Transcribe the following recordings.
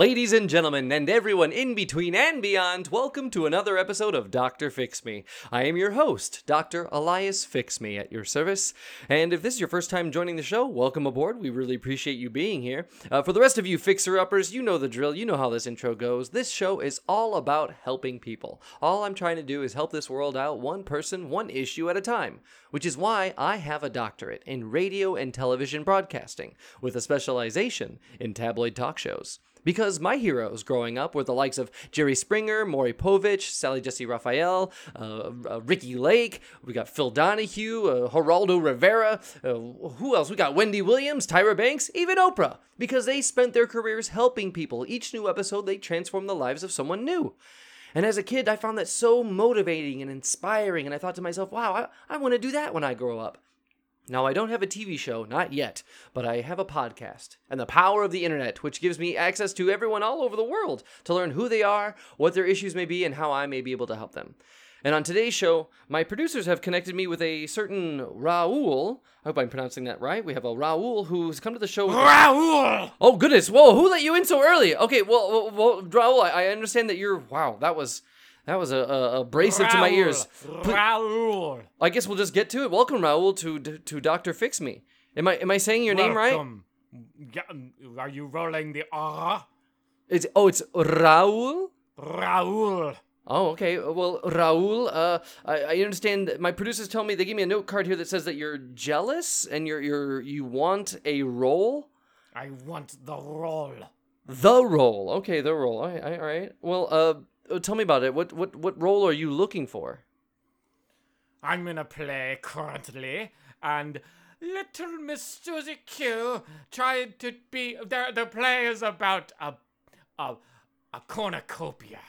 Ladies and gentlemen, and everyone in between and beyond, welcome to another episode of Dr. Fix Me. I am your host, Dr. Elias Fix Me, at your service. And if this is your first time joining the show, welcome aboard. We really appreciate you being here. Uh, for the rest of you fixer uppers, you know the drill. You know how this intro goes. This show is all about helping people. All I'm trying to do is help this world out one person, one issue at a time, which is why I have a doctorate in radio and television broadcasting, with a specialization in tabloid talk shows. Because my heroes growing up were the likes of Jerry Springer, Maury Povich, Sally Jessy Raphael, uh, uh, Ricki Lake, we got Phil Donahue, uh, Geraldo Rivera, uh, who else? We got Wendy Williams, Tyra Banks, even Oprah. Because they spent their careers helping people. Each new episode, they transformed the lives of someone new. And as a kid, I found that so motivating and inspiring, and I thought to myself, wow, I, I want to do that when I grow up. Now, I don't have a TV show, not yet, but I have a podcast and the power of the internet, which gives me access to everyone all over the world to learn who they are, what their issues may be, and how I may be able to help them. And on today's show, my producers have connected me with a certain Raul. I hope I'm pronouncing that right. We have a Raul who's come to the show. Raul! Oh goodness! Whoa! Who let you in so early? Okay, well, well, well Raul, I, I understand that you're. Wow, that was that was a, a, abrasive to my ears. Raul. I guess we'll just get to it. Welcome, Raul, to to Doctor Fix Me. Am I am I saying your name right? Welcome. Yeah, Are you rolling the R? It's oh, it's Raul. Raul. Oh, okay. Well, Raul, uh, I, I understand. that My producers tell me they gave me a note card here that says that you're jealous and you're you're you want a role. I want the role. The role. Okay, the role. All right. All right. Well, uh, tell me about it. What what what role are you looking for? I'm in a play currently, and little Miss Susie Q tried to be. The, the play is about a, a, a cornucopia.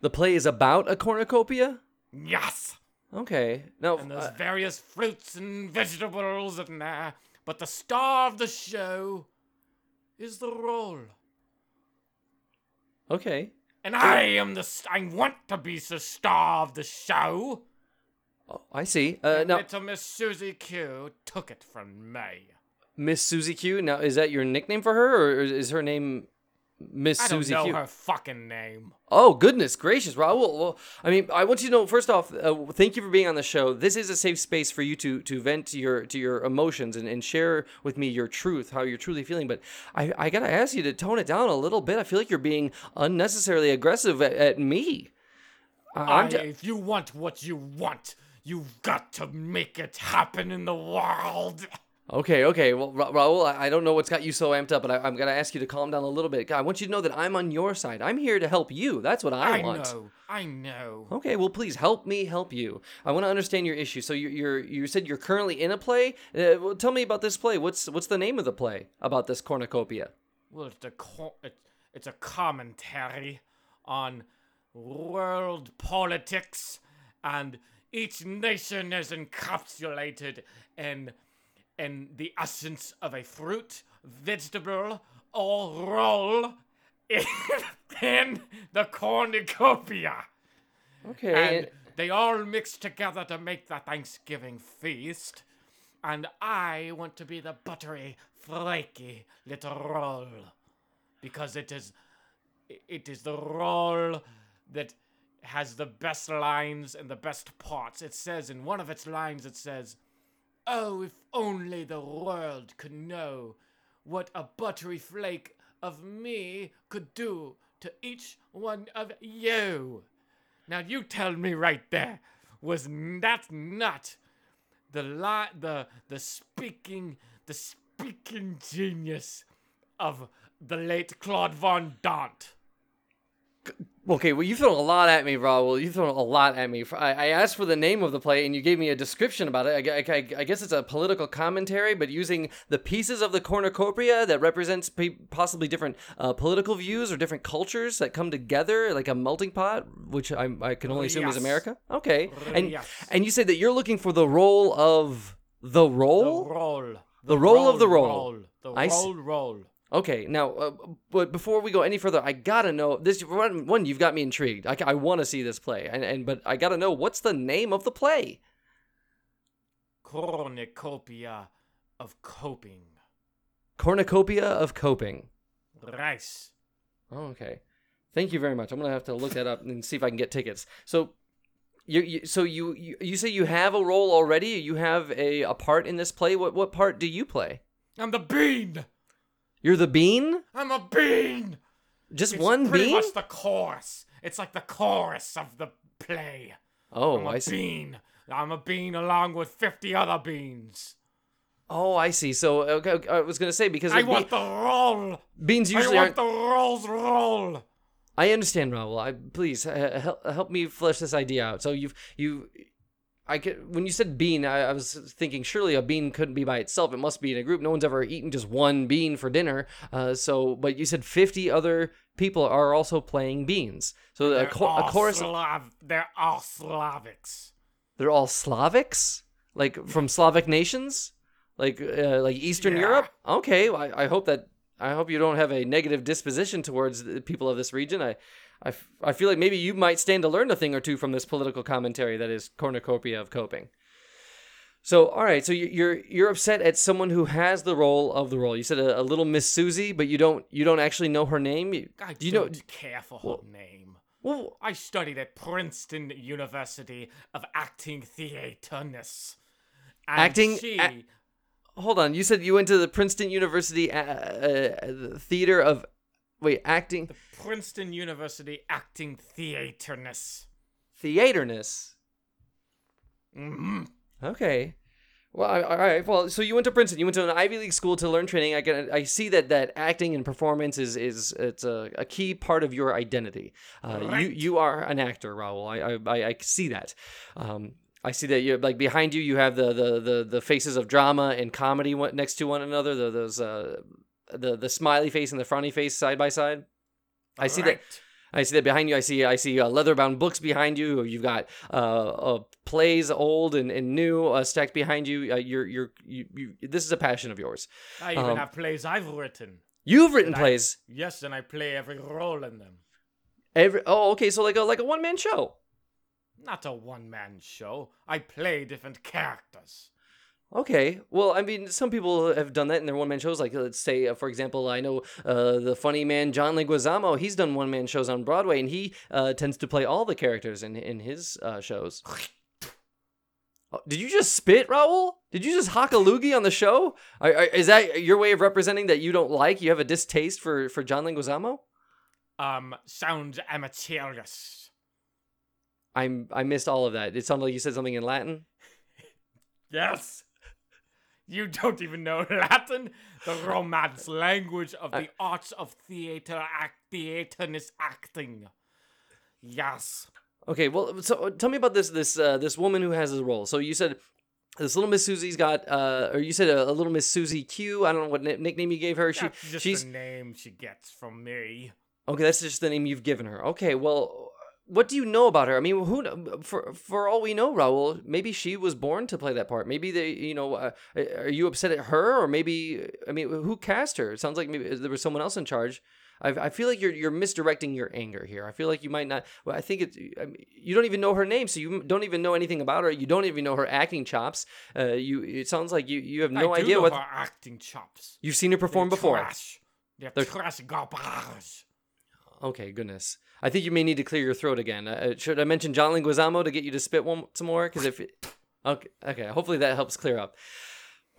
The play is about a cornucopia. Yes. Okay. Now, And there's uh, various fruits and vegetables in there, but the star of the show is the role. okay. And I am the. I want to be the star of the show. Oh, I see. Uh, now, Little Miss Susie Q took it from me. Miss Susie Q. Now, is that your nickname for her, or is her name Miss Susie. I don't Susie know Q? her fucking name. Oh goodness gracious, Raul. Well, I mean, I want you to know first off, uh, thank you for being on the show. This is a safe space for you to to vent to your to your emotions and, and share with me your truth, how you're truly feeling. But I I gotta ask you to tone it down a little bit. I feel like you're being unnecessarily aggressive at, at me. I- I'm I, if you want what you want, you've got to make it happen in the world. Okay, okay. Well, Ra- Raul, I, I don't know what's got you so amped up, but I, I'm gonna ask you to calm down a little bit. I want you to know that I'm on your side. I'm here to help you. That's what I, I want. I know. I know. Okay, well, please help me help you. I want to understand your issue. So you you're you said you're currently in a play. Uh, well, tell me about this play. What's what's the name of the play about this cornucopia? Well, it's a co- it, it's a commentary on world politics, and each nation is encapsulated in in the essence of a fruit, vegetable, or roll in, in the cornucopia. Okay. And they all mix together to make the Thanksgiving feast. And I want to be the buttery, flaky little roll. Because it is it is the roll that has the best lines and the best parts. It says in one of its lines it says, "Oh, if only the world could know what a buttery flake of me could do to each one of you." Now you tell me right there, was that not the li- the the speaking the speaking genius of the late Claude Von Dant? Okay, well, you thrown a lot at me, Raul. You thrown a lot at me. I, I asked for the name of the play, and you gave me a description about it. I, I, I guess it's a political commentary, but using the pieces of the cornucopia that represents possibly different uh, political views or different cultures that come together, like a melting pot, which I, I can only assume is America. Okay, and Yes. and you said that you're looking for the role of the role, The role. roll. The role of the role. The I s- roll roll. Okay, now, uh, but before we go any further, I gotta know this. One, one you've got me intrigued. I, I want to see this play, and, and but I gotta know what's the name of the play. Cornucopia of coping. Cornucopia of coping. Rice. Oh, okay. Thank you very much. I'm gonna have to look that up and see if I can get tickets. So, you, you so you, you you say you have a role already? You have a, a part in this play. What what part do you play? I'm the bean. You're the bean. I'm a bean. Just It's one pretty bean. much the chorus. It's like the chorus of the play. Oh, I'm a I see. bean. I'm a bean along with 50 other beans. Oh, I see. So okay, I was gonna say because I want the roll. beans I usually want aren't. the rolls roll. I understand, Raul. I please uh, help help me flesh this idea out. So you've you. I could, when you said bean, I, I was thinking surely a bean couldn't be by itself. It must be in a group. No one's ever eaten just one bean for dinner. Uh, so, but you said fifty other people are also playing beans. So a, cho- a all chorus. Slav- they're all Slavics. They're all Slavics, like from Slavic nations, like uh, like Eastern Yeah. Europe. Okay, well, I, I hope that I hope you don't have a negative disposition towards the people of this region. I, I, f- I feel like maybe you might stand to learn a thing or two from this political commentary that is cornucopia of coping. So, all right, so you- you're you're upset at someone who has the role of the role. You said a, a little Miss Susie, but you don't you don't actually know her name. You, I do you know? don't care for her name. Well, I studied at Princeton University of Acting Theaterness. And Acting- She, a- hold on. You said you went to the Princeton University uh, uh, Theater of wait acting the Princeton University Acting Theaterness. theaterness. Mhm. Okay. Well, I- all right. Well, so you went to Princeton. You went to an Ivy League school to learn training. I can I see that that acting and performance is is it's a, a key part of your identity. Uh, You Right. you are an actor, Raul. I I, I, I see that. Um, I see that you're like behind you. You have the the the, the faces of drama and comedy next to one another. The, those uh the the smiley face and the frowny face side by side. I see that. I see that behind you. I see I see uh, leather-bound books behind you. You've got uh, uh plays old and, and new uh, stacked behind you. Uh, you're you're you, you. This is a passion of yours. I even Um, have plays I've written. You've written Did I- plays. Yes, and I play every role in them. Every oh okay, so like a like a one man show. Not a one man show. I play different characters. Okay, well, I mean, some people have done that in their one man shows. Like, let's say, uh, for example, I know uh, the funny man John Leguizamo. He's done one man shows on Broadway, and he uh, tends to play all the characters in in his uh, shows. Oh, did you just spit, Raul? Did you just hock a loogie on the show? Are, are- is that your way of representing that you don't like? You have a distaste for for John Leguizamo? Um, sounds amateurish. I'm I missed all of that. It sounded like you said something in Latin. Yes. You don't even know Latin? The Romance language of the arts of theater act theaterness acting. Yes. Okay, well, so uh, tell me about this this uh, this woman who has this role. So you said this little Miss Susie's got, uh, or you said a, a little Miss Susie Q. I don't know what ni- nickname you gave her. She That's just she's the name she gets from me. okay. That's just the name you've given her. Okay, well, what do you know about her? I mean, who for for all we know, Raul, maybe she was born to play that part. Maybe they, you know, uh, are you upset at her, or maybe I mean, who cast her? It sounds like maybe there was someone else in charge. I, I feel like you're you're misdirecting your anger here. I feel like you might not. Well, I think it's I mean, you don't even know her name, so you don't even know anything about her. You don't even know her acting chops. Uh, you it sounds like you you have no I idea know what her acting chops. you've seen her perform They're before. Trash. They're, They're- trash garbage. Okay, goodness. I think you may need to clear your throat again. Uh, should I mention John Leguizamo to get you to spit one some more? Because if okay, okay, hopefully that helps clear up.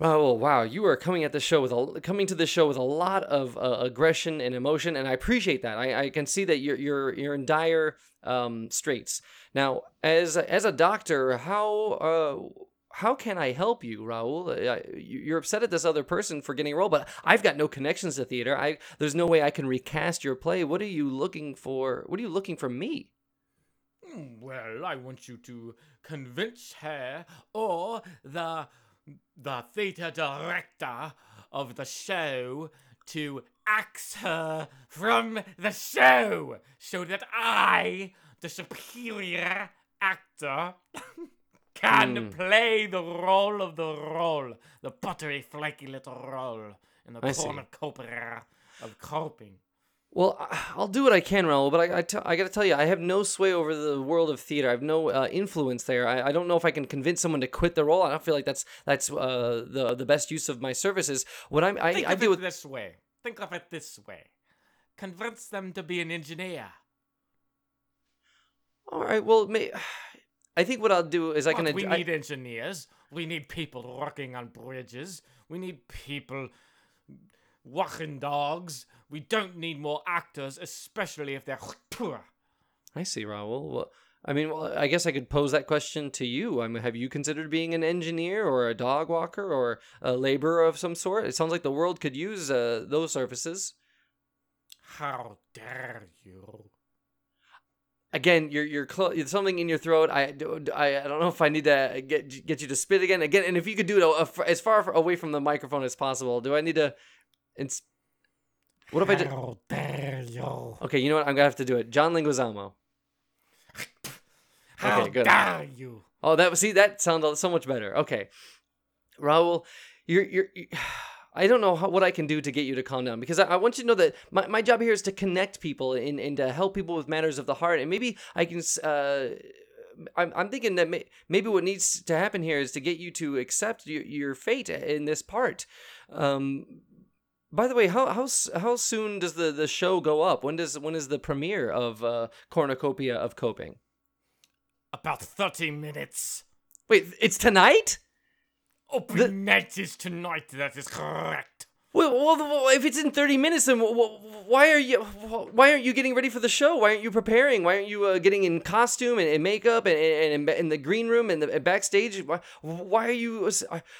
Oh wow, you are coming at the show with a coming to the show with a lot of uh, aggression and emotion, and I appreciate that. I, I can see that you're you're you're in dire um, straits. Now, as as a doctor, how uh, how can I help you, Raul? Uh, you- You're upset at this other person for getting a role, but I've got no connections to theater. I there's no way I can recast your play. What are you looking for? What are you looking from me? Hmm, Well, I want you to convince her or the the theater director of the show to axe her from the show so that I, the superior actor, can Hmm. play the role of the role, the buttery, flaky little role in the I cornucopia of coping. Well, I'll do what I can, Raul, but I, I, t- I got to tell you, I have no sway over the world of theater. I have no uh, influence there. I, I don't know if I can convince someone to quit the role. I don't feel like that's that's uh, the the best use of my services. What I'm, I, Think I of deal it with. this way. Think of it this way. convince them to be an engineer. All right. Well, may, I think what I'll do is I can. we I- need engineers. We need people working on bridges. We need people walking dogs. We don't need more actors, especially if they're poor. I see, Raul. Well, I mean, well, I guess I could pose that question to you. I mean, have you considered being an engineer or a dog walker or a laborer of some sort? It sounds like the world could use uh, those services. How dare you? Again, you're you're something in your throat. I, I, I don't know if I need to uh, get get you to spit again. Again, and if you could do it as far away from the microphone as possible. Do I need to? Ins- what if I do? Okay, you know what? I'm gonna have to do it. John Linguizamo. How Okay, good. dare you? Oh, that was see that sounded so much better. Okay, Raul, you're you're. you I don't know how, what I can do to get you to calm down because I, I want you to know that my, my job here is to connect people and, and to help people with matters of the heart. And maybe I can. Uh, I'm, I'm thinking that may, maybe what needs to happen here is to get you to accept your, your fate in this part. Um, by the way, how how how soon does the, the show go up? When does when is the premiere of uh, Cornucopia of Coping? About 30 minutes. Wait, it's tonight. Opening night is tonight, that is correct. Well, well, if it's in 30 minutes, then wh- wh- why are you why aren't you getting ready for the show? Why aren't you preparing? Why aren't you uh, getting in costume and, and makeup and, and, in the green room and the and backstage? Why, why are you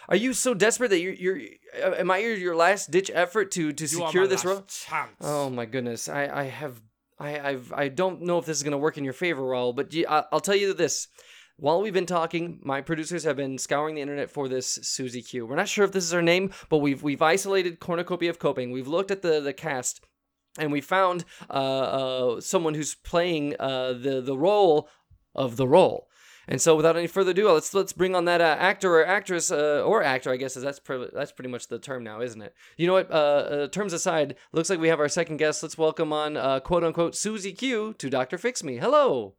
are you so desperate that you're you're uh, am I your, your last ditch effort to to You secure this role? chance. Oh my goodness, I I have I I've I don't know if this is gonna work in your favor, Raul, but you, I, I'll tell you this. While we've been talking, my producers have been scouring the internet for this Susie Q. We're not sure if this is her name, but we've we've isolated Cornucopia of Coping. We've looked at the the cast, and we found uh, uh, someone who's playing uh, the the role of the role. And so, without any further ado, let's let's bring on that uh, actor or actress uh, or actor. I guess that's pre- that's pretty much the term now, isn't it? You know what? Uh, terms aside, looks like we have our second guest. Let's welcome on quote unquote Susie Q to Doctor Fix Me. Hello.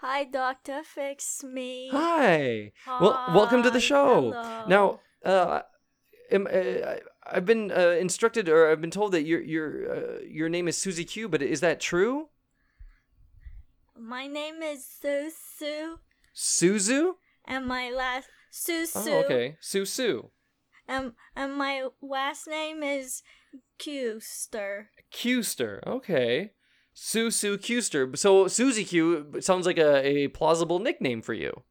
Hi, Doctor Fix Me. Hi. Well, welcome to the show. hello. Now, uh, am, uh, I've been uh, instructed, or I've been told that your your uh, your name is Susie Q. But is that true? My name is Susu, Suzu? and my last Susu, Oh, okay. Susu. and and my last name is Custer. Custer. Okay. Susu Custer. So Susie Q sounds like a, a plausible nickname for you.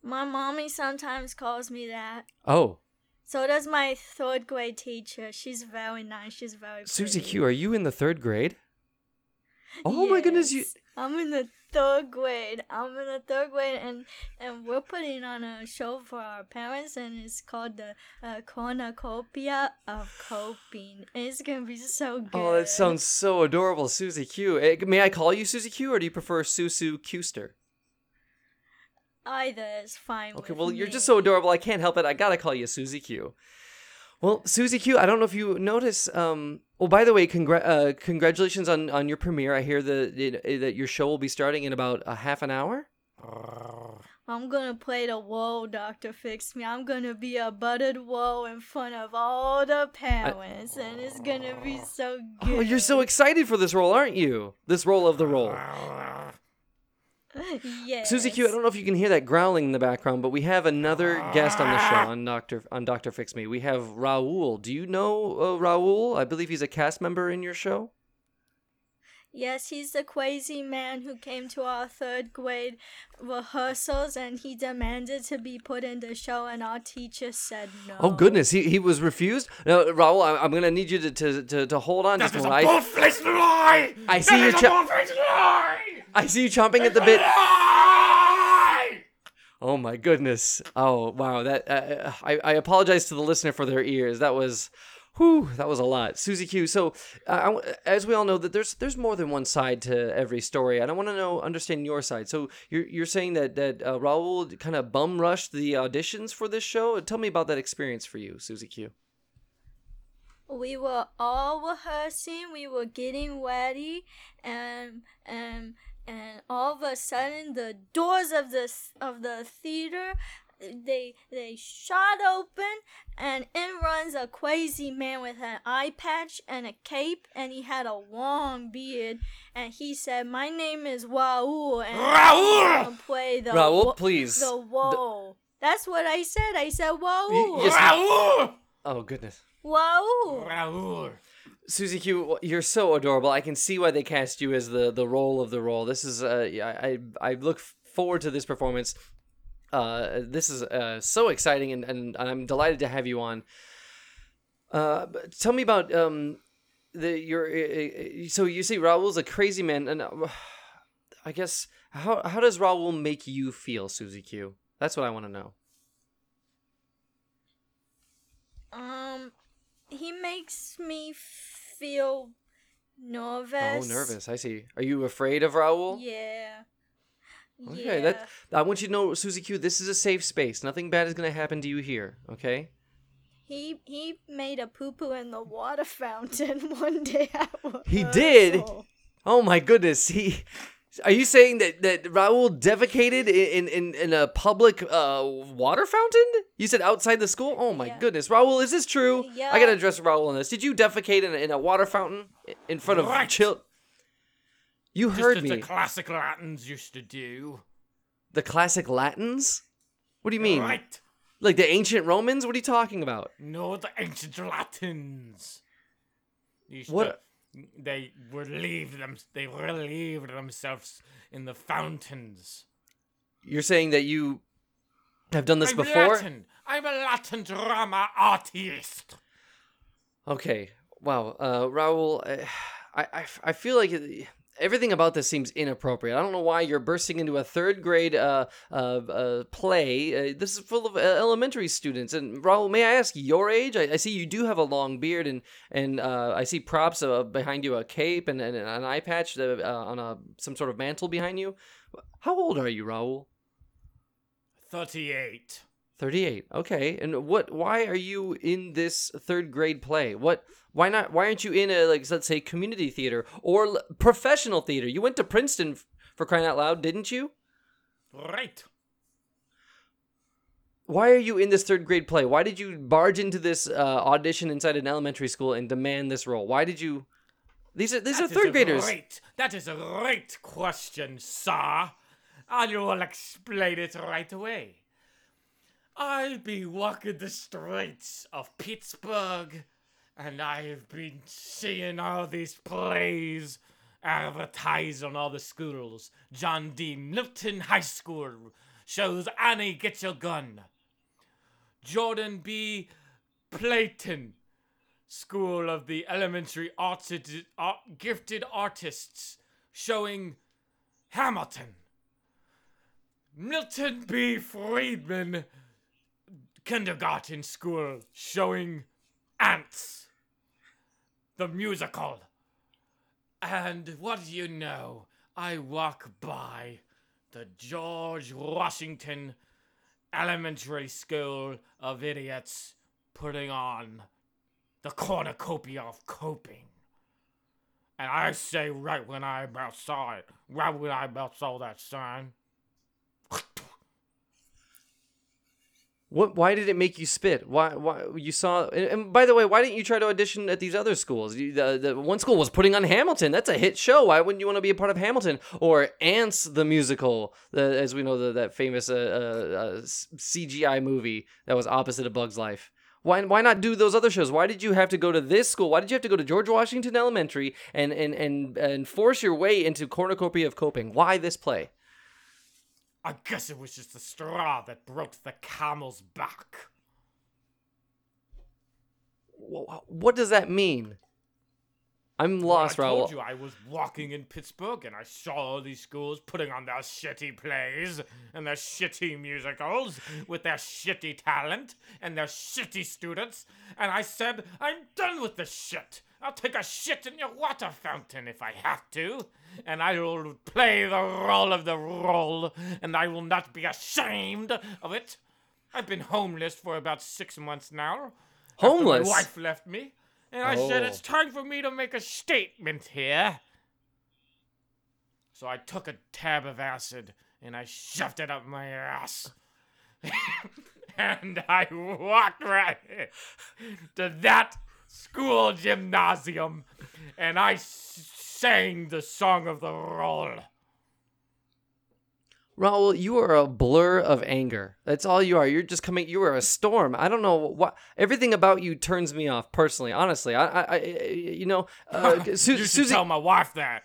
My mommy sometimes calls me that. Oh, So does my third grade teacher. She's very nice. She's very Susie. Q, are you in the third grade? Oh my goodness, you Yes. I'm in the third grade. I'm in the third grade, and and we're putting on a show for our parents, and it's called the uh, Cornucopia of Coping. It's gonna be so good. Oh, that sounds so adorable, Susie Q. Eh, May I call you Susie Q, or do you prefer Susu Custer? Either is fine. Okay, well, you're just so adorable. I can't help it. I gotta call you Susie Q. Well, Susie Q, I don't know if you notice. Um, oh, by the way, congra- uh, congratulations on, on your premiere. I hear that that your show will be starting in about a half an hour. I'm gonna play the woe, Doctor Fix Me. I'm gonna be a buttered woe in front of all the parents, and it's gonna be so good. Oh, you're so excited for this role, aren't you? This role of the role. Yes. Susie Q, I don't know if you can hear that growling in the background, but we have another guest on the show on Doctor on Doctor Fix Me. We have Raul. Do you know uh, Raul? I believe he's a cast member in your show. Yes, he's the crazy man who came to our third grade rehearsals and he demanded to be put in the show, and our teacher said no. Oh goodness, he, he was refused. No, Raul, I, I'm gonna need you to to, to, to hold on That just is a a moment. I, bull-faced lie! I see That your is a lie! I see you chomping at the bit. Oh my goodness. Oh wow. That uh, I I apologize to the listener for their ears. That was. Whew, that was a lot, Susie Q. So, uh, I, as we all know, that there's there's more than one side to every story, and I want to know understand your side. So, you're you're saying that that uh, Raul kind of bum rushed the auditions for this show. Tell me about that experience for you, Susie Q. We were all rehearsing, we were getting ready, and and and all of a sudden the doors of the of the theater they they shot open and in runs a crazy man with an eye patch and a cape and he had a long beard and he said my name is Raul and I'm play the Raul, wo- please. the whoa that's what I said I said Y- Raul yes. Raul! Oh goodness. Raul Raul! Susie Q, you're so adorable. I can see why they cast you as the the role of the role. This is uh, I I look forward to this performance. Uh, this is uh so exciting, and and I'm delighted to have you on. Uh, tell me about um the your uh, uh, so you see Raul's a crazy man, and uh, I guess how how does Raul make you feel, Susie Q? That's what I want to know. um he makes me feel oh, nervous Oh, nervous. I see. Are you afraid of Raul? yeah Okay, yeah. that I want you to know, Susie Q. This is a safe space. Nothing bad is gonna happen to you here. Okay. He he made a poo poo in the water fountain one day at He did? Oh my goodness. He. Are you saying that that Raul defecated in in in a public uh water fountain? You said outside the school. Oh my Yeah. goodness, Raul, is this true? Yeah. I gotta address Raul on this. Did you defecate in a, in a water fountain in front of Right. chill? You Just heard as me. the classic Latins used to do. the classic Latins. What do you mean? Right. Like the ancient Romans? What are you talking about? No, the ancient Latins. Used What- to- they relieved them. They relieved themselves in the fountains. You're saying that you have done this I'm before? Latin. I'm a Latin drama artist. Okay. Wow. Uh, Raul, I, I, I feel like it- everything about this seems inappropriate. I don't know why you're bursting into a third grade uh, uh, uh, play. Uh, this is full of uh, elementary students. And Raul, may I ask your age? I, I see you do have a long beard, and and uh, I see props behind you, a cape and, and an eye patch on a some sort of mantle behind you. How old are you, Raul? 38. 38. Okay. And what why are you in this third grade play? What why not why aren't you in a like let's say community theater or l- professional theater? You went to Princeton f- for crying out loud, didn't you? Right. Why are you in this third grade play? Why did you barge into this uh, audition inside an elementary school and demand this role? Why did you These are these That are third graders. Great. That is a great question, sir. I will explain it right away. I'll be walking the streets of Pittsburgh, and I've been seeing all these plays advertised on all the schools. John D. Milton High School shows Annie Get Your Gun. Jordan B. Playton School of the Elementary Arts Art, Gifted Artists showing Hamilton. Milton B. Friedman Kindergarten School showing Ants. The musical. And what do you know? I walk by the George Washington Elementary School of Idiots putting on the cornucopia of coping. And I say right when I about saw it, right when I about saw that sign, What why did it make you spit? Why why you saw and, and by the way, why didn't you try to audition at these other schools? You, the, the one school was putting on Hamilton. That's a hit show. Why wouldn't you want to be a part of Hamilton or Ants the musical? The, as we know the, that famous uh, uh, uh, CGI movie that was opposite of Bug's Life. Why, why not do those other shows? Why did you have to go to this school? Why did you have to go to George Washington Elementary and and and, and force your way into cornucopia of coping? Why this play? I guess it was just the straw that broke the camel's back. What does that mean? I'm lost, bro. I Raul. told you I was walking in Pittsburgh and I saw all these schools putting on their shitty plays and their shitty musicals with their shitty talent and their shitty students. And I said, I'm done with this shit. I'll take a shit in your water fountain if I have to. And I will play the role of the role and I will not be ashamed of it. I've been homeless for about six months now. Homeless? My wife left me. And I said, Oh. it's time for me to make a statement here. So I took a tab of acid and I shoved it up my ass. and I walked right to that school gymnasium and I sang the song of the roll. Raul, you are a blur of anger. That's all you are. You're just coming. You are a storm. I don't know what. Everything about you turns me off personally. Honestly, I, I, I you know, uh, Su- you should Susie. tell my wife that.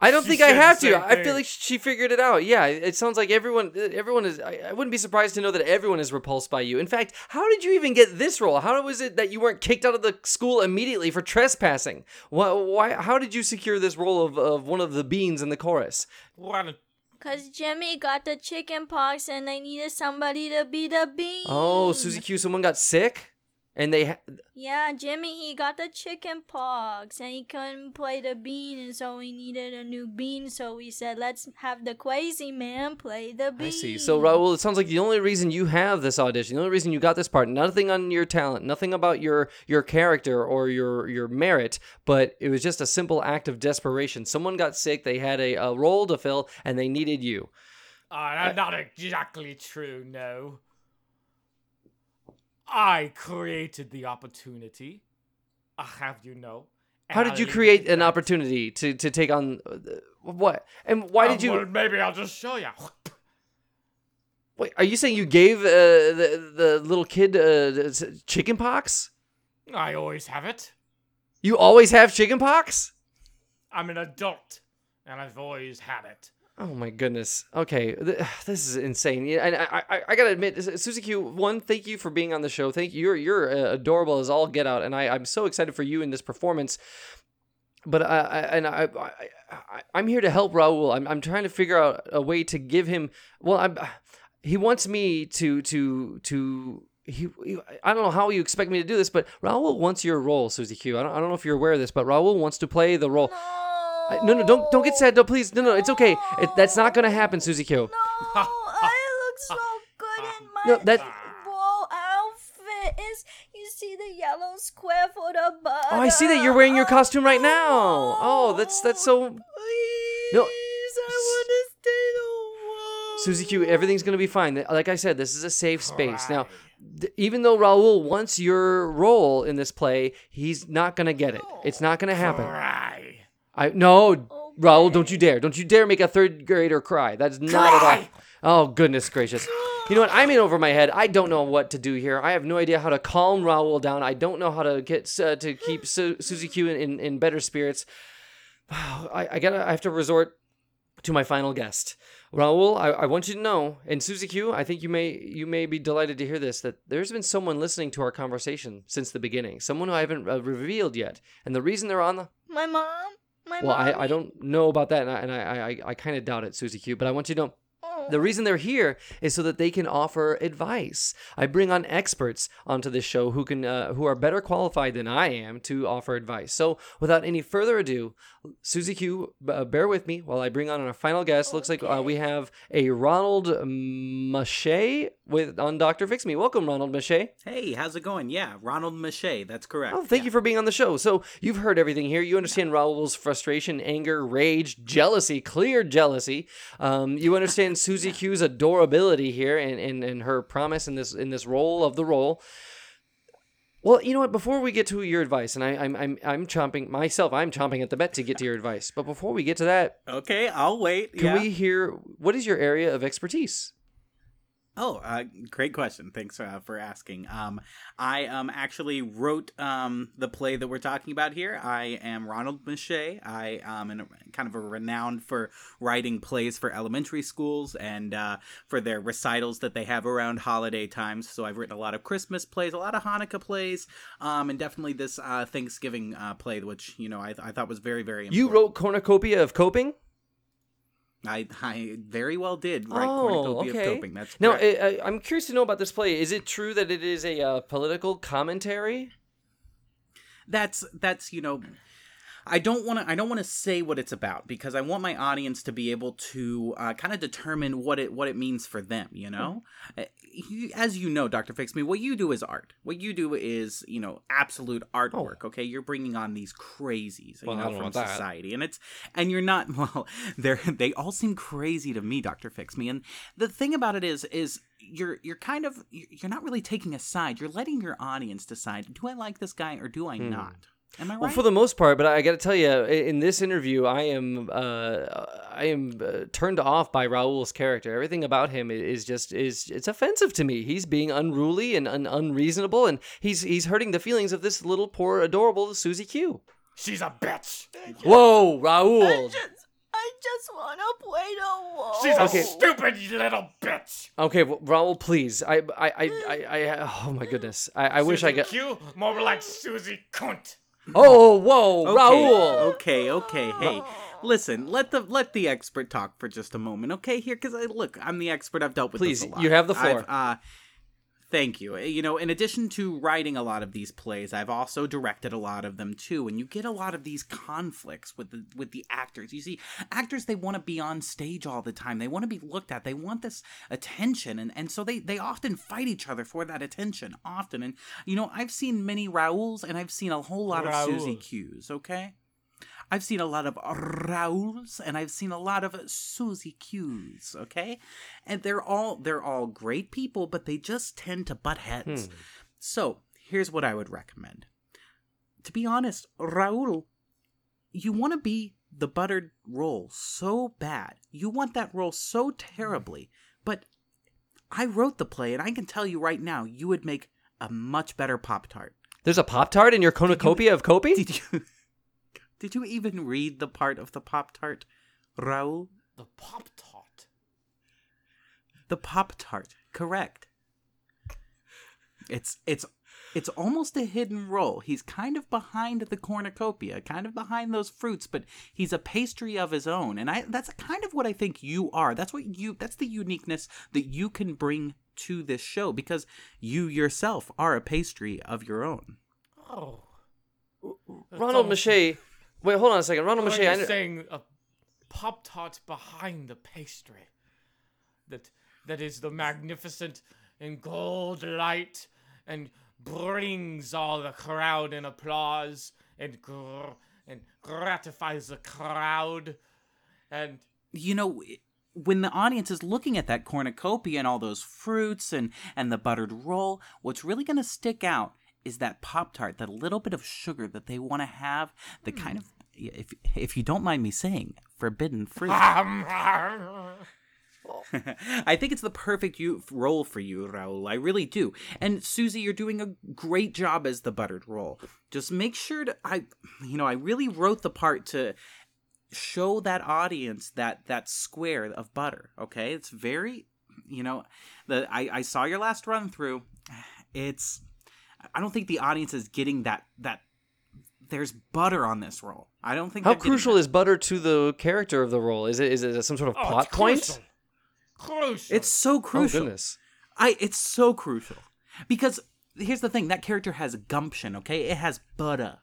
I don't she think I have to. same I feel like she figured it out. Yeah, it sounds like everyone. Everyone is. I, I wouldn't be surprised to know that everyone is repulsed by you. In fact, how did you even get this role? How was it that you weren't kicked out of the school immediately for trespassing? Why? why how did you secure this role of, of one of the beans in the chorus? Why Cause Jimmy got the chicken pox and they needed somebody to be the bean. Oh, Susie Q, someone got sick, and they. Ha- Yeah, Jimmy he got the chicken pox and he couldn't play the bean and so he needed a new bean. So we said let's have the crazy man play the bean. I see. So Raul, it sounds like the only reason you have this audition, the only reason you got this part, nothing on your talent, nothing about your your character or your your merit, but it was just a simple act of desperation. Someone got sick, they had a, a role to fill, and they needed you. Uh, that's not exactly true, no. I created the opportunity. I have you know. How did you create an opportunity to to take on uh, what? And why did you? well, maybe I'll just show you. Wait, are you saying you gave uh, the the little kid uh, chicken pox? I always have it. You always have chicken pox? I'm an adult, and I've always had it. Oh my goodness. Okay, this is insane. Yeah, and I, I, I gotta admit, Susie Q. One, thank you for being on the show. Thank you. You're, you're uh, adorable as all get out, and I, I'm so excited for you in this performance. But I, I and I, I, I, I'm here to help Raul. I'm, I'm trying to figure out a way to give him. Well, I'm. He wants me to, to, to. He, he, I don't know how you expect me to do this, but Raul wants your role, Susie Q. I don't, I don't know if you're aware of this, but Raul wants to play the role. I- no, no, don't, don't get sad. No, please, no, no, it's okay. It, that's not gonna happen, Susie Q. No, I look so good in my No, that- ball outfit. Is you see the yellow square for the butter? Oh, I see that you're wearing your costume right now. Oh, that's that's so. Please, No. I want to stay. Susie Q, everything's gonna be fine. Like I said, this is a safe space. Now, th- even though Raul wants your role in this play, he's not gonna get it. It's not gonna happen. Cry. I no, Raul, don't you dare! Don't you dare make a third grader cry. That's not at all. Oh goodness gracious! You know what? I'm in over my head. I don't know what to do here. I have no idea how to calm Raul down. I don't know how to get uh, to keep Su- Susie Q in, in, in better spirits. I, I gotta. I have to resort to my final guest, Raul. I, I want you to know, and Susie Q. I think you may you may be delighted to hear this that there's been someone listening to our conversation since the beginning. Someone who I haven't uh, revealed yet, and the reason they're on the My mom. My well, I, I don't know about that, and I and I, I, I kind of doubt it, Susie Q. But I want you to know Oh. the reason they're here is so that they can offer advice. I bring on experts onto this show who can uh, who are better qualified than I am to offer advice. So, without any further ado, Susie Q, uh, bear with me while I bring on our final guest. Looks like uh, we have a Ronald Mache with on Doctor Fix Me. Welcome, Ronald Mache. Hey, how's it going? Yeah, Ronald Mache. That's correct. Oh, thank you for being on the show. So you've heard everything here. You understand Raul's frustration, anger, rage, jealousy, clear jealousy. Um, you understand Susie Q's adorability here and, and, and her promise in this in this role of the role. Well, you know what? Before we get to your advice, and I, I'm I'm I'm chomping myself, I'm chomping at the bit to get to your advice. But before we get to that, Okay, I'll wait. can yeah. we hear what is your area of expertise? Oh, uh, great question. Thanks uh, for asking. Um, I um actually wrote um the play that we're talking about here. I am Ronald Mache. I um am kind of a renowned for writing plays for elementary schools and uh, for their recitals that they have around holiday times. So I've written a lot of Christmas plays, a lot of Hanukkah plays, um, and definitely this uh, Thanksgiving uh, play, which you know I, I thought was very very. Important. You wrote Cornucopia of Coping. I I very well did write Oh, Cornucopia okay. of Coping. That's Now, correct. I, I'm curious to know about this play. Is it true that it is a uh, political commentary? that's that's you know I don't want to. I don't want to say what it's about because I want my audience to be able to uh, kind of determine what it what it means for them. You know, Uh, you- as you know, Doctor Fix Me, what you do is art. What you do is you know absolute artwork. Okay, you're bringing on these crazies, Oh. Well, you know, from society, and it's and you're not. Well, they're they all seem crazy to me, Doctor Fix Me. And the thing about it is, is you're you're kind of you're not really taking a side. You're letting your audience decide: do I like this guy or do I not? Am I right? Well, for the most part, but I got to tell you, in this interview, I am uh, I am uh, turned off by Raul's character. Everything about him is just is it's offensive to me. He's being unruly and un- unreasonable, and he's he's hurting the feelings of this little poor adorable Susie Q. She's a bitch. Whoa, I Raul. I just wanna play the wall. She's a Okay. stupid little bitch. Okay, well, Raul, please. I I I I, I oh my goodness. I, I wish I Susie got. Q, more like Susie Kunt. Oh, whoa, okay, Raul. Okay, okay. Hey, listen. Let the let the expert talk for just a moment, okay? Here, because I look, I'm the expert. I've dealt with Please, this a lot. you have the floor. I've, uh, thank you. Eh, you know, in addition to writing a lot of these plays, I've also directed a lot of them too, and you get a lot of these conflicts with the with the actors. You see, actors they want to be on stage all the time. They want to be looked at. They want this attention, and and so they they often fight each other for that attention. Often, and you know, I've seen many Raoul's, and I've seen a whole lot of Susie Raoul. Q's. Okay. I've seen a lot of Raoul's and I've seen a lot of Susie Q's, okay? And they're all they're all great people, but they just tend to butt heads. Hmm. So, here's what I would recommend. To be honest, Raoul, you want to be the buttered roll so bad. You want that role so terribly. But I wrote the play and I can tell you right now, you would make a much better Pop Tart. There's a Pop Tart in your cornucopia of Kobe? Did you Did you even read the part of the Pop Tart, Raoul? The Pop Tart. The Pop Tart, correct. It's it's it's almost a hidden role. He's kind of behind the cornucopia, kind of behind those fruits, but he's a pastry of his own. And I that's kind of what I think you are. That's what you that's the uniqueness that you can bring to this show because you yourself are a pastry of your own. Oh. Ronald Mache. Wait, hold on a second. Ronald Are Mache. you I kn- saying a Pop Tart behind the pastry? That that is the magnificent and gold light and brings all the crowd in applause and gr- and gratifies the crowd and you know when the audience is looking at that cornucopia and all those fruits and and the buttered roll what's really going to stick out is that pop tart that little bit of sugar that they want to have the kind hmm. of if if you don't mind me saying forbidden fruit I think it's the perfect you, role for you, Raul. I really do. And Susie, you're doing a great job as the buttered roll. Just make sure to I you know, I really wrote the part to show that audience that that square of butter, okay? It's very you know, the I, I saw your last run through. It's I don't think the audience is getting that that there's butter on this roll. I don't think How crucial is butter to the character of the role? Is it is it some sort of oh, plot it's point? crucial. Crucial. It's so crucial. Oh crucial. goodness. I it's so crucial because here's the thing: that character has gumption. Okay, it has butter.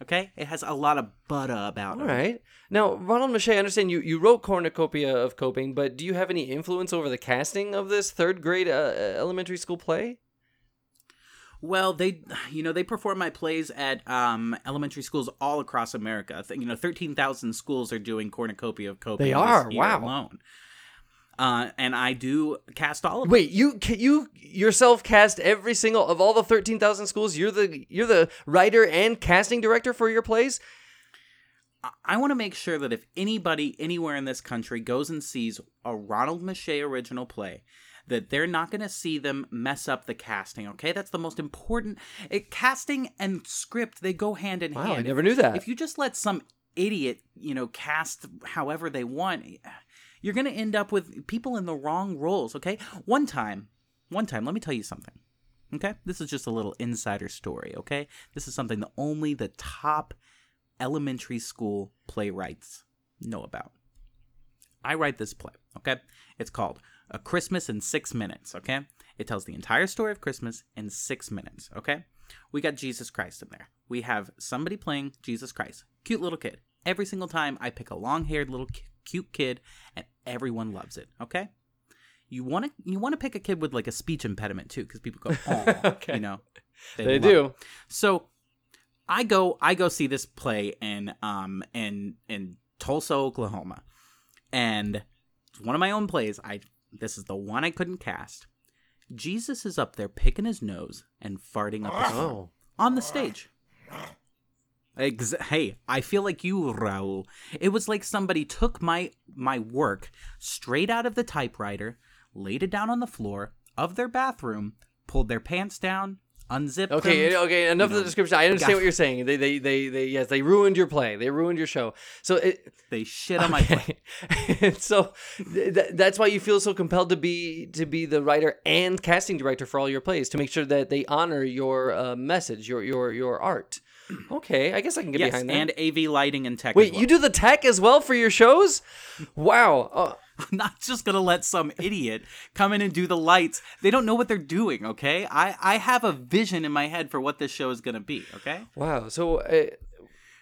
Okay, it has a lot of butter about All it. right. Now, Ronald Mache, I understand you, you wrote Cornucopia of Coping, but do you have any influence over the casting of this third grade uh, elementary school play? Well, they, you know, they perform my plays at um, elementary schools all across America. You know, thirteen thousand schools are doing cornucopia of coping. They are? Wow. Alone. Uh, and I do cast all of them. Wait, you you yourself cast every single of all the thirteen thousand schools. You're the you're the writer and casting director for your plays. I want to make sure that if anybody anywhere in this country goes and sees a Ronald Mache original play, that they're not going to see them mess up the casting. Okay, that's the most important. It, casting and script they go hand in Wow, hand. I never knew that. If you just let some idiot, you know, cast however they want, eh, you're going to end up with people in the wrong roles. Okay, one time, one time, let me tell you something. Okay, this is just a little insider story. Okay, this is something that only the top elementary school playwrights know about. I write this play, okay? It's called A Christmas in Six Minutes, okay? It tells the entire story of Christmas in six minutes, okay? we got Jesus Christ in there. We have somebody playing Jesus Christ, cute little kid. Every single time I pick a long-haired little cu- cute kid, and everyone loves it. Okay. You want to you want to pick a kid with like a speech impediment too, because people go, oh, Okay. you know, They it. do. So I go I go see this play in um in in Tulsa, Oklahoma. And it's one of my own plays. I this is the one I couldn't cast. Jesus is up there picking his nose and farting up his Oh. on the stage. Ex- hey, I feel like you, Raul. It was like somebody took my my work straight out of the typewriter, laid it down on the floor of their bathroom, pulled their pants down, unzipped Okay, them, okay, enough of know, the description. I understand what you're saying. They, they, they, they, yes, they ruined your play. They ruined your show. So, it, They shit on my play. so th- th- that's why you feel so compelled to be to be the writer and casting director for all your plays to make sure that they honor your uh, message, your your your art. Okay, I guess I can get Yes, behind that. Yes, and AV lighting and tech. Wait, well. you do the tech as well for your shows? Wow. Uh, I'm not just gonna let some idiot come in and do the lights. They don't know what they're doing. Okay, I I have a vision in my head for what this show is gonna be. Okay. wow. So uh,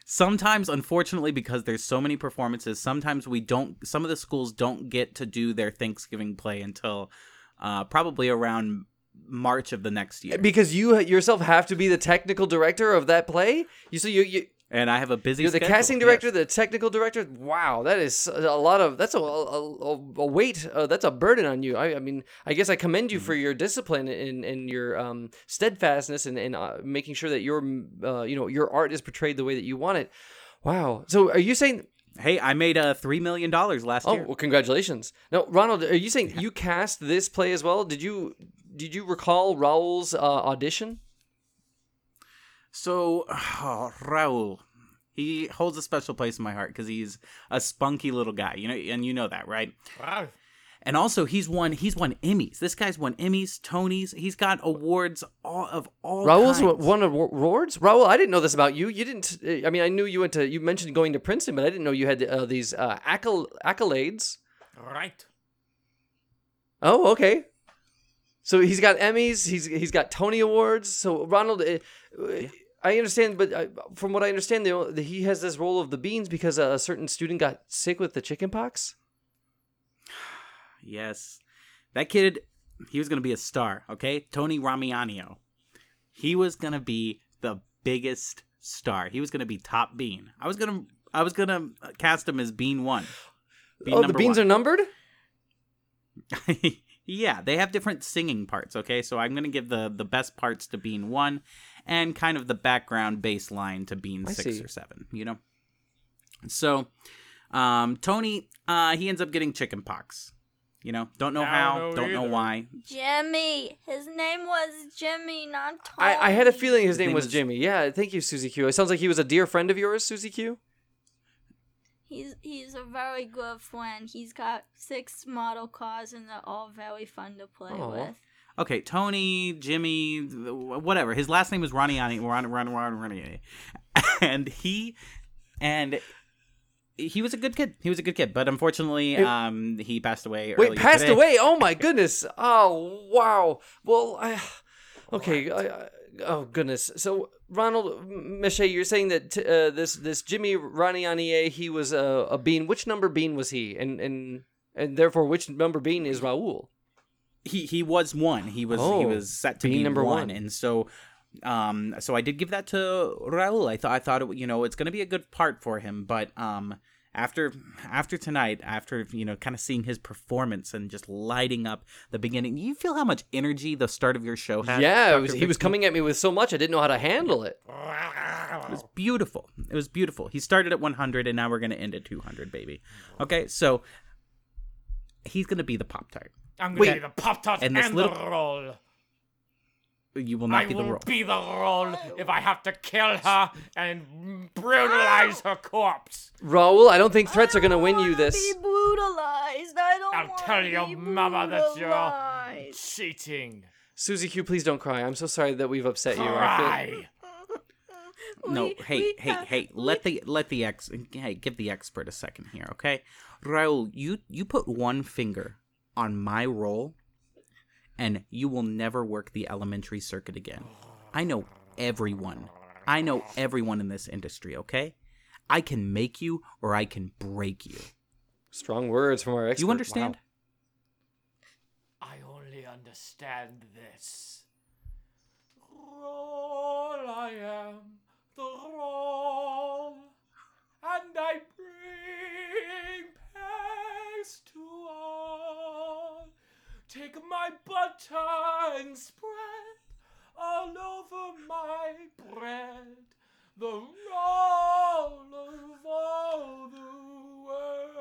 sometimes unfortunately because there's so many performances sometimes we don't some of the schools don't get to do their thanksgiving play until uh, probably around march of the next year because you yourself have to be the technical director of that play. You so you you and i have a busy You're the schedule, casting director, yes. the technical director. Wow, that is a lot of that's a a, a, weight. Uh, that's a burden on you. I, I mean, I guess I commend you for Mm-hmm. your discipline and, and your um, steadfastness and, and uh, making sure that your uh, you know your art is portrayed the way that you want it. Wow. So are you saying? hey i made uh three million dollars last Oh, year Oh, well, congratulations. No, Ronald, are you saying you cast this play as well? Did you did you recall Raul's uh, audition? So oh, raul he holds a special place in my heart because he's a spunky little guy you know and you know that right Wow. And also, he's won he's won Emmys. This guy's won Emmys, Tonys. He's got awards all of all. Raul's kinds. won awards. Raul, I didn't know this about you. You didn't. I mean, I knew you went to. You mentioned going to Princeton, but I didn't know you had uh, these uh, accol- accolades. Right. Oh, okay. So he's got Emmys. He's he's got Tony awards. So Ronald, uh, I understand, but uh, from what I understand, the, the, he has this role of the beans because a certain student got sick with the chicken pox. Yes, that kid. He was gonna be a star. Okay, Tony Ramiano. He was gonna be the biggest star. He was gonna be top bean. I was gonna I was gonna cast him as Bean One. Bean oh, the beans one. are numbered. yeah, they have different singing parts, okay? So I'm going to give the the best parts to Bean 1 and kind of the background baseline to Bean I 6 see. or 7, you know. So um Tony uh he ends up getting chicken pox. You know, don't know I how, don't know don't know why. Jimmy. His name was Jimmy, not Tony. I, I had a feeling his His name name was was- Jimmy. Yeah, thank you, Susie Q. It sounds like he was a dear friend of yours, Susie Q. He's he's a very good friend. He's got six model cars and they're all very fun to play Aw. with. Okay, Tony, Jimmy, whatever. His last name was Raniani, Ron, Ron, Ron, Raniani. And he and he was a good kid. He was a good kid, but unfortunately, It- um, he passed away. Wait, passed today. away. Oh my goodness. Oh wow. Well, I, okay. I, I, oh goodness. So Ronald Miche, you're saying that uh, this this Jimmy Ranianie, he was a, a bean. Which number bean was he? And and and therefore, which number bean is Raul? He he was one. He was Oh, he was set to be number one. one. and so um so I did give that to Raul. I thought I thought it, you know it's going to be a good part for him, but um after after tonight, after you know kind of seeing his performance and just lighting up the beginning, you feel how much energy the start of your show had. yeah, it was, he was coming at me with so much I didn't know how to handle it. It was beautiful. It was beautiful. He started at 100 and now we're going to end at 200, baby. Okay, so he's going to be the Pop Tart. I'm gonna Wait, be the Pop Tart and and, little- the roll. You will not I be the roll. I will role. be the roll if I have to kill her and brutalize her corpse. Raul, I don't think threats are gonna win you I don't wanna this. Be brutalized. I don't I'll wanna tell your be mama that you're- Cheating. Susie Q, please don't cry. I'm so sorry that we've upset you. Cry. no, We- hey, we hey, have- hey, let the let the ex hey, give the expert a second here, okay? Raul, you you put one finger on my roll and you will never work the elementary circuit again. I know everyone. I know everyone in this industry, okay? I can make you or I can break you. Strong words from our expert. You understand? Wow. I only understand this. Roll I am, the roll, and I bring peace to all. Take my butter and spread all over my bread the roll of all the world.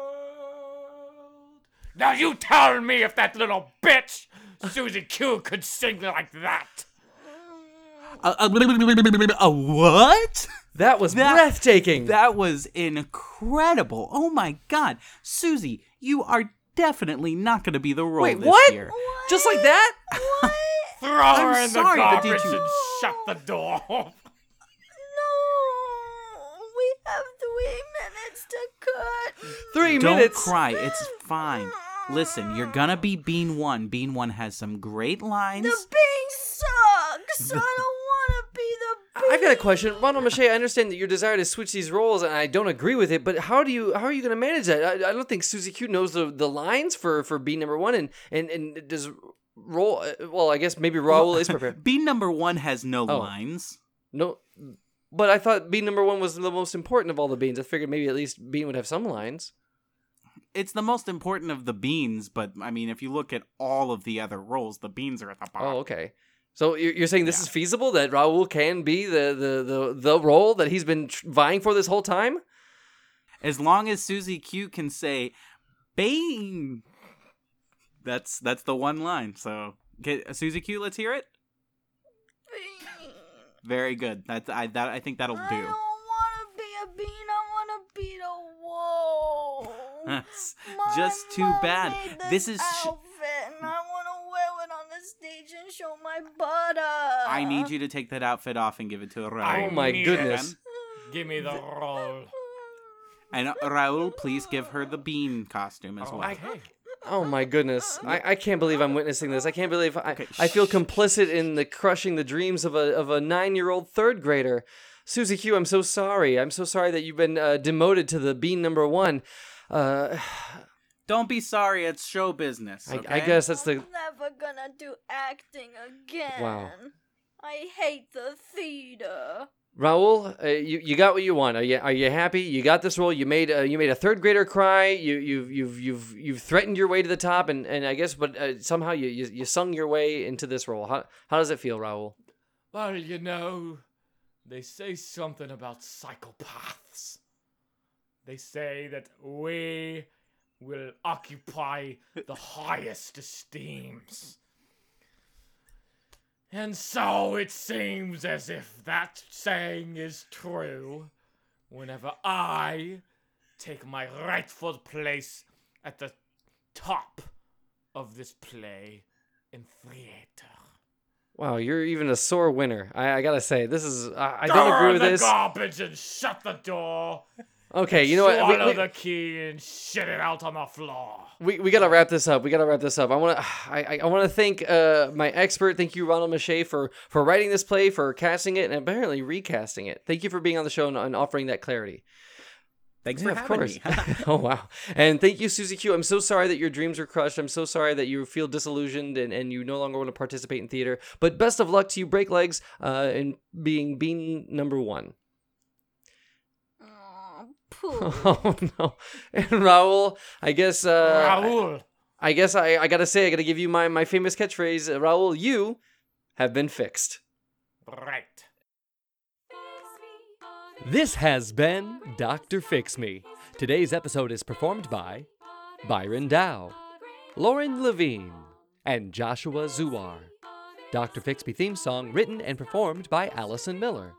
Now you tell me if that little bitch, Susie Q, could sing like that. A, a, a what? That was That- breathtaking. That was incredible. Oh my god. Susie, you are definitely not going to be the role Wait, this what? year. Just like that? What? Throw her I'm in sorry, the but did garbage you- and shut the door. No, we have three minutes to cut. Three Don't minutes. cry. It's fine. Listen, you're going to be Bean 1. Bean 1 has some great lines. The bean sucks. I don't want to be the bean. I've got a question, Ronald Mache. I understand that your desire to switch these roles, and I don't agree with it. But how do you how are you going to manage that? I, I don't think Susie Q knows the, the lines for for B number one, and and and does roll. uh, Well, I guess maybe Raul is prepared. Bean number 1 has no Oh. lines. No, but I thought bean number one was the most important of all the beans. I figured maybe at least bean would have some lines. It's the most important of the beans, but I mean, if you look at all of the other roles, the beans are at the bottom. Oh, okay. So you're you're saying this Yeah. is feasible that Raul can be the the the, the role that he's been tr- vying for this whole time? As long as Susie Q can say Bane. That's that's the one line. So, get Susie Q, let's hear it. bean. Very good. That's I that I think that'll do. I do. don't want to be a bean. I want to be the wall. That's just too bad. made This is sh- outfit, and I want to wear it on the stage and show my butter. I need you to take that outfit off and give it to Raul. Oh my goodness. Give me the roll. And uh, Raul, please give her the bean costume as well. Okay. Oh my goodness! I, I can't believe I'm witnessing this. I can't believe I, Okay, I feel complicit in the crushing the dreams of a of a nine year old third grader. Susie Q, I'm so sorry. I'm so sorry that you've been uh, demoted to the bean number one. Uh, Don't be sorry. It's show business. I, Okay? I guess that's the I'm never gonna do acting again. Wow. I hate the theater. Raul. Uh, you you got what you want. Are you are you happy? You got this role. You made uh, you made a third grader cry. You you've you've you've you've threatened your way to the top, and, and I guess, but uh, somehow you, you you sung your way into this role. How how does it feel, Raul? Well, you know, they say something about psychopaths. They say that we will occupy the highest esteems. And so it seems as if that saying is true whenever I take my rightful place at the top of this play in theater. Wow, you're even a sore winner. I, I gotta say, this is I, I don't agree with the this. garbage and shut the door. Okay, you know what? Swallow We, the key and shit it out on the floor. we, we gotta wrap this up. We gotta wrap this up. I wanna I, I- I wanna thank uh, my expert. Thank you, Ronald Mache, for for writing this play, for casting it, and apparently recasting it. Thank you for being on the show and, and offering that clarity. Thanks Yeah, for of having course. me. oh wow! And thank you, Susie Q. I'm so sorry that your dreams were crushed. I'm so sorry that you feel disillusioned and, and you no longer want to participate in theater. But best of luck to you, Break Legs, uh, in being bean number one. Aw. Oh no! And Raul, I guess uh, Raul. I guess I, I gotta say I gotta give you my, my famous catchphrase, uh, Raul. You have been fixed. Right. This has been Doctor Fix Me. Today's episode is performed by Byron Dow, Lauren Levine, and Joshua Zuar. Dr. Fix Me theme song written and performed by Allison Miller.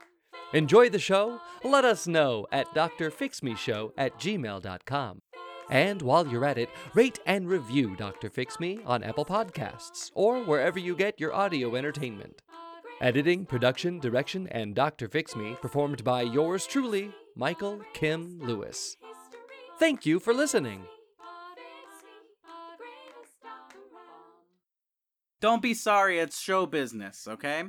Enjoy the show? Let us know at drfixmeshow at gmail.com. And while you're at it, rate and review Dr. Fix Me on Apple Podcasts or wherever you get your audio entertainment. Editing, production, direction, and Dr. Fix Me performed by yours truly, Michael Kim Lewis. Thank you for listening. Don't be sorry. It's show business. Okay.